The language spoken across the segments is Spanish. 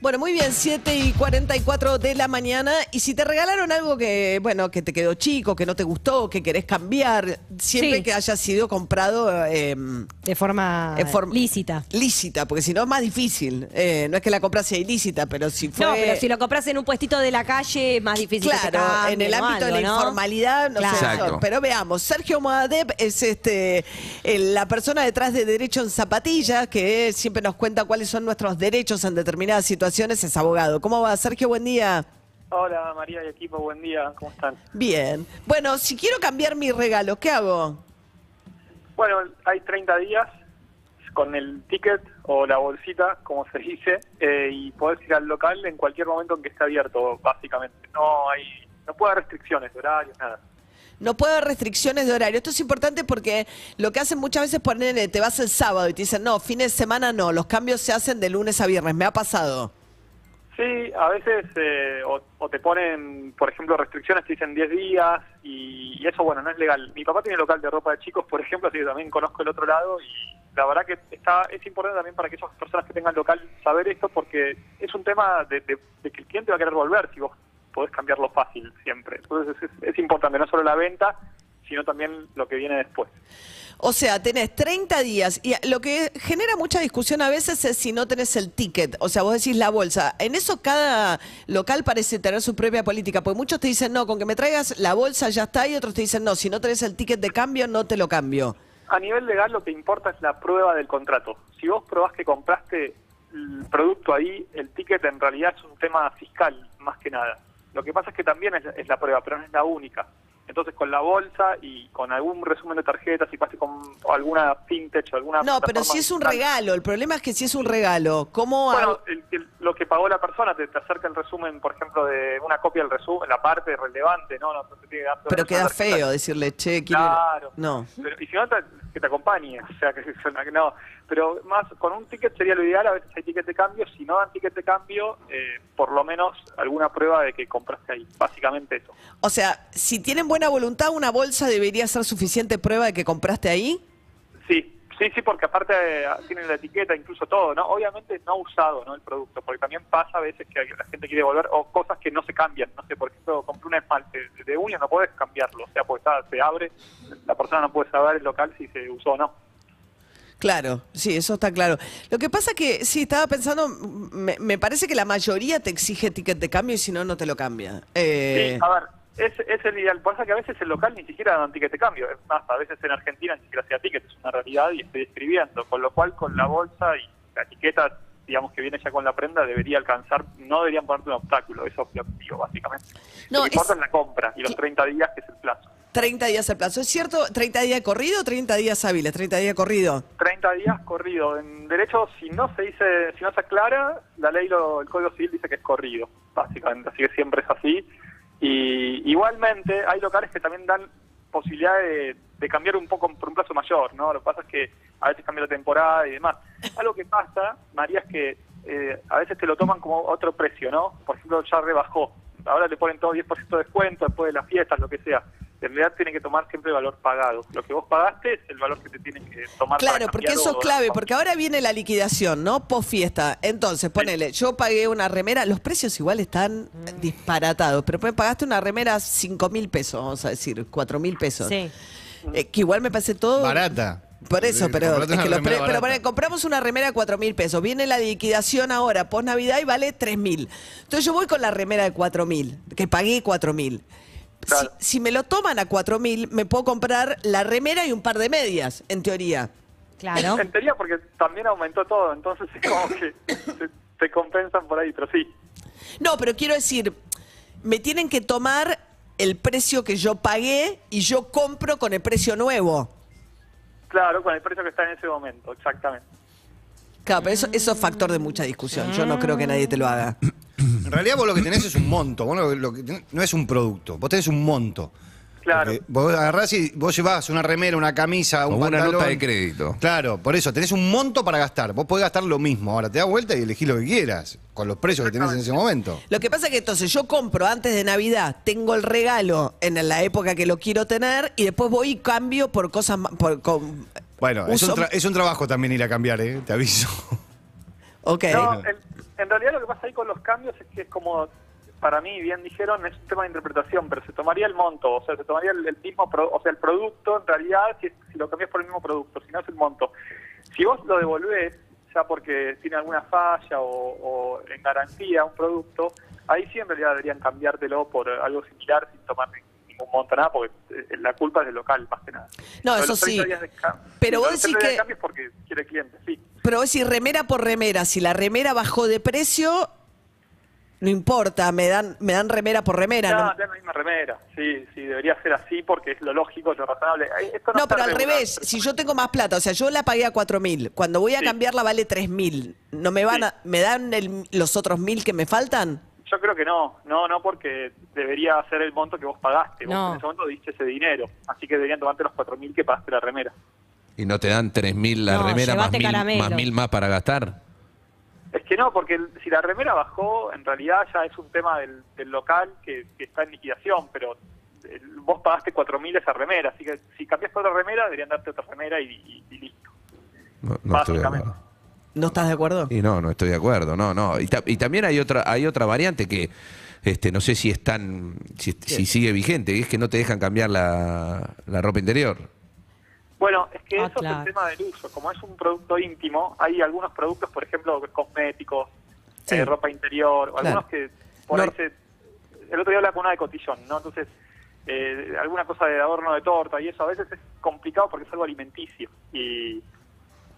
Bueno, muy bien, 7 y 44 de la mañana. Y si te regalaron algo que, bueno, que te quedó chico, que no te gustó, que querés cambiar, siempre Sí. que haya sido comprado eh, De forma lícita. lícita, porque si no es más difícil. Eh, no es que la compra sea ilícita, pero si fue. No, pero si lo compras en un puestito de la calle, es más difícil que te Claro, en el ámbito de la informalidad, no Claro. sé. Exacto. Pero veamos, Sergio Moadeb es este el- la persona detrás de Derecho en Zapatillas, que siempre nos cuenta cuáles son nuestros derechos en determinadas situaciones, es abogado. ¿Cómo va, Sergio? Buen día. Hola María y equipo, buen día, ¿cómo están? Bien. Bueno, si quiero cambiar mi regalo, ¿qué hago? Bueno, hay 30 días con el ticket o la bolsita, como se dice, eh, y podés ir al local en cualquier momento en que esté abierto, básicamente. No hay, no puede haber restricciones de horarios, nada. No puedo haber restricciones de horario. Esto es importante porque lo que hacen muchas veces ponen, eh, te vas el sábado y te dicen, no, fines de semana no, los cambios se hacen de lunes a viernes. Me ha pasado. Sí, a veces eh, o, te ponen, por ejemplo, restricciones, te dicen 10 días y, y eso, bueno, no es legal. Mi papá tiene local de ropa de chicos, por ejemplo, así que también conozco el otro lado y la verdad que está es importante también para aquellas personas que tengan local saber esto porque es un tema de, de- que el cliente va a querer volver si vos podés cambiarlo fácil siempre. Entonces es, es importante no solo la venta, sino también lo que viene después. O sea, tenés 30 días y lo que genera mucha discusión a veces es si no tenés el ticket, o sea, vos decís la bolsa. En eso cada local parece tener su propia política, porque muchos te dicen, no, con que me traigas la bolsa ya está, y otros te dicen, no, si no tenés el ticket de cambio, no te lo cambio. A nivel legal lo que importa es la prueba del contrato. Si vos probás que compraste el producto ahí, el ticket en realidad es un tema fiscal, más que nada. Lo que pasa es que también es, es la prueba, pero no es la única. Entonces con la bolsa y con algún resumen de tarjetas, si pasaste con alguna fintech o alguna... No, pero si es un digital, regalo, el problema es que si es un regalo, ¿cómo Bueno, el- el- lo que pagó la persona te, te acerca el resumen, por ejemplo, de una copia del resumen, la parte relevante, no, no, no te tiene que dar Pero queda feo decirle, che, quiero... Claro. No. Pero, y si no, que te acompañe. O sea, que que no. Pero más, con un ticket sería lo ideal. A veces hay ticket de cambio. Si no dan ticket de cambio, eh, por lo menos alguna prueba de que compraste ahí. Básicamente eso. O sea, si tienen buena voluntad, una bolsa debería ser suficiente prueba de que compraste ahí. Sí. Sí, sí, porque aparte eh, tienen la etiqueta, incluso todo, ¿no? Obviamente no usado, ¿no? El producto, porque también pasa a veces que la gente quiere volver, o cosas que no se cambian, no sé, por ejemplo, compré un esmalte de uña, no podés cambiarlo, o sea, porque está, se abre, la persona no puede saber el local si se usó o no. Claro, sí, eso está claro. Lo que pasa que, sí, estaba pensando, me, me parece que la mayoría te exige ticket de cambio y si no, no te lo cambia. Eh, Sí, a ver, es, es el ideal. Pasa que a veces el local ni siquiera da un ticket de cambio. Es más, a veces en Argentina ni siquiera se da ticket, es una realidad y estoy escribiendo. Con lo cual, con la bolsa y la etiqueta, digamos que viene ya con la prenda, debería alcanzar, no deberían ponerte un obstáculo. Eso es lo que digo, básicamente. No, lo que importa es- la compra y los 30 días, que es el plazo. 30 días el plazo. ¿Es cierto? ¿30 días de corrido o 30 días hábiles? 30 días de corrido. 30 días corrido. En derecho, si no se dice, si no se aclara, la ley, lo- el Código Civil dice que es corrido, básicamente. Así que siempre es así. Y igualmente hay locales que también dan posibilidad de, de cambiar un poco por un plazo mayor, ¿no? Lo que pasa es que a veces cambia la temporada y demás. Algo que pasa, María, es que eh, a veces te lo toman como otro precio, ¿no? Por ejemplo, ya rebajó. Ahora le ponen todo 10% de descuento después de las fiestas, lo que sea. En realidad tiene que tomar siempre el valor pagado. Lo que vos pagaste es el valor que te tienen que tomar para Claro, porque eso es clave, porque ahora viene la liquidación, ¿no? Post fiesta. Entonces, ponele, yo pagué una remera, los precios igual están disparatados, pero pues pagaste una remera 5 mil pesos, vamos a decir, 4 mil pesos. Sí. Eh, que igual me parece todo... Barata. Por eso, Sí, pero, es que los pre- pero ponele, compramos una remera de 4 mil pesos. Viene la liquidación ahora, post Navidad, y vale 3 mil. Entonces yo voy con la remera de 4 mil, que pagué 4 mil. Claro. Si, si me lo toman a 4 mil, me puedo comprar la remera y un par de medias, en teoría. Claro. En teoría, porque también aumentó todo, entonces es como que te, te compensan por ahí, pero sí. No, pero quiero decir, me tienen que tomar el precio que yo pagué y yo compro con el precio nuevo. Claro, con el precio que está en ese momento, exactamente. Claro, pero eso, eso es factor de mucha discusión. Yo no creo que nadie te lo haga. En realidad vos lo que tenés es un monto, vos lo, lo que tenés- no es un producto, vos tenés un monto. Claro. Porque Vos agarrás y vos llevás una remera, una camisa, un Como una nota de crédito. Claro, por eso, tenés un monto para gastar. Vos podés gastar lo mismo. Ahora te das vuelta y elegís lo que quieras, con los precios que tenés en ese momento. Lo que pasa es que entonces yo compro antes de Navidad, tengo el regalo en la época que lo quiero tener y después voy y cambio por cosas más. Por, con, Bueno, es un, tra- es un trabajo también ir a cambiar, ¿eh? Te aviso. Ok. No, en, en realidad lo que pasa ahí con los cambios es que es como, para mí, bien dijeron, es un tema de interpretación, pero se tomaría el monto, o sea, se tomaría el, el mismo, pro- o sea, el producto, en realidad, si, si lo cambias por el mismo producto, si no es el monto. Si vos lo devolvés, ya porque tiene alguna falla o, o en garantía un producto, ahí sí en realidad deberían cambiártelo por algo similar sin tomar ni- ningún monto, nada, porque eh, la culpa es del local, más que nada. No, eso los 30 sí. Pero vos decís 30 días de que- porque quiere cliente, sí. Pero vos decís remera por remera. Si la remera bajó de precio, no importa, me dan, me dan remera por remera. No, No, ya la misma remera. Sí, sí, debería ser así porque es lo lógico, lo razonable. Esto No, pero al revés, si yo tengo más plata, o sea, yo la pagué a 4 mil, cuando voy a Sí. cambiarla vale 3 mil, ¿no me van Sí. a, me dan el- los otros mil que me faltan? Yo creo que no, no, no, porque debería ser el monto que vos pagaste. Vos No. en ese momento diste ese dinero, así que deberían tomarte los 4.000 que pagaste la remera. Y no te dan 3.000 la No, remera más llévate mil, caramelo. más mil más para gastar. Es que no, porque el- si la remera bajó, en realidad ya es un tema del, del local que, que está en liquidación, pero el- vos pagaste 4.000 esa remera, así que si cambias por otra remera, deberían darte otra remera y, y- y listo. No, no estoy de Básicamente. acuerdo. ¿No estás de acuerdo? Y no, no estoy de acuerdo, no, no. Y, ta- y también hay otra, hay otra variante que este, no sé si es tan, si, si sigue vigente, y es que no te dejan cambiar la, la ropa interior. Bueno, que Ah, eso es el tema del uso. Como es un producto íntimo, hay algunos productos, por ejemplo, cosméticos, Sí. eh, ropa interior, o Claro. algunos que por No- ahí se... El otro día hablaba con una de cotillón, ¿no? Entonces, eh, alguna cosa de adorno de torta y eso a veces es complicado porque es algo alimenticio y,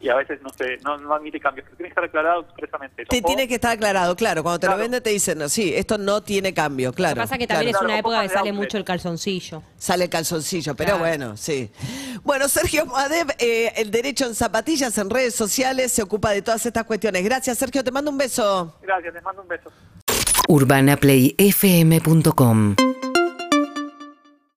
y a veces no se no, no admite cambios. Pero tiene que estar aclarado expresamente. Te tiene que estar aclarado, claro. Cuando te lo venden te dicen, no, sí, esto no tiene cambio, claro. Lo que pasa es que claro. también es una un época que sale mucho el calzoncillo. Sale el calzoncillo, pero Claro. bueno, sí. Bueno, Sergio Madev, eh, el derecho en zapatillas, en redes sociales, se ocupa de todas estas cuestiones. Gracias, Sergio, te mando un beso. Gracias, les mando un beso. urbanaplayfm.com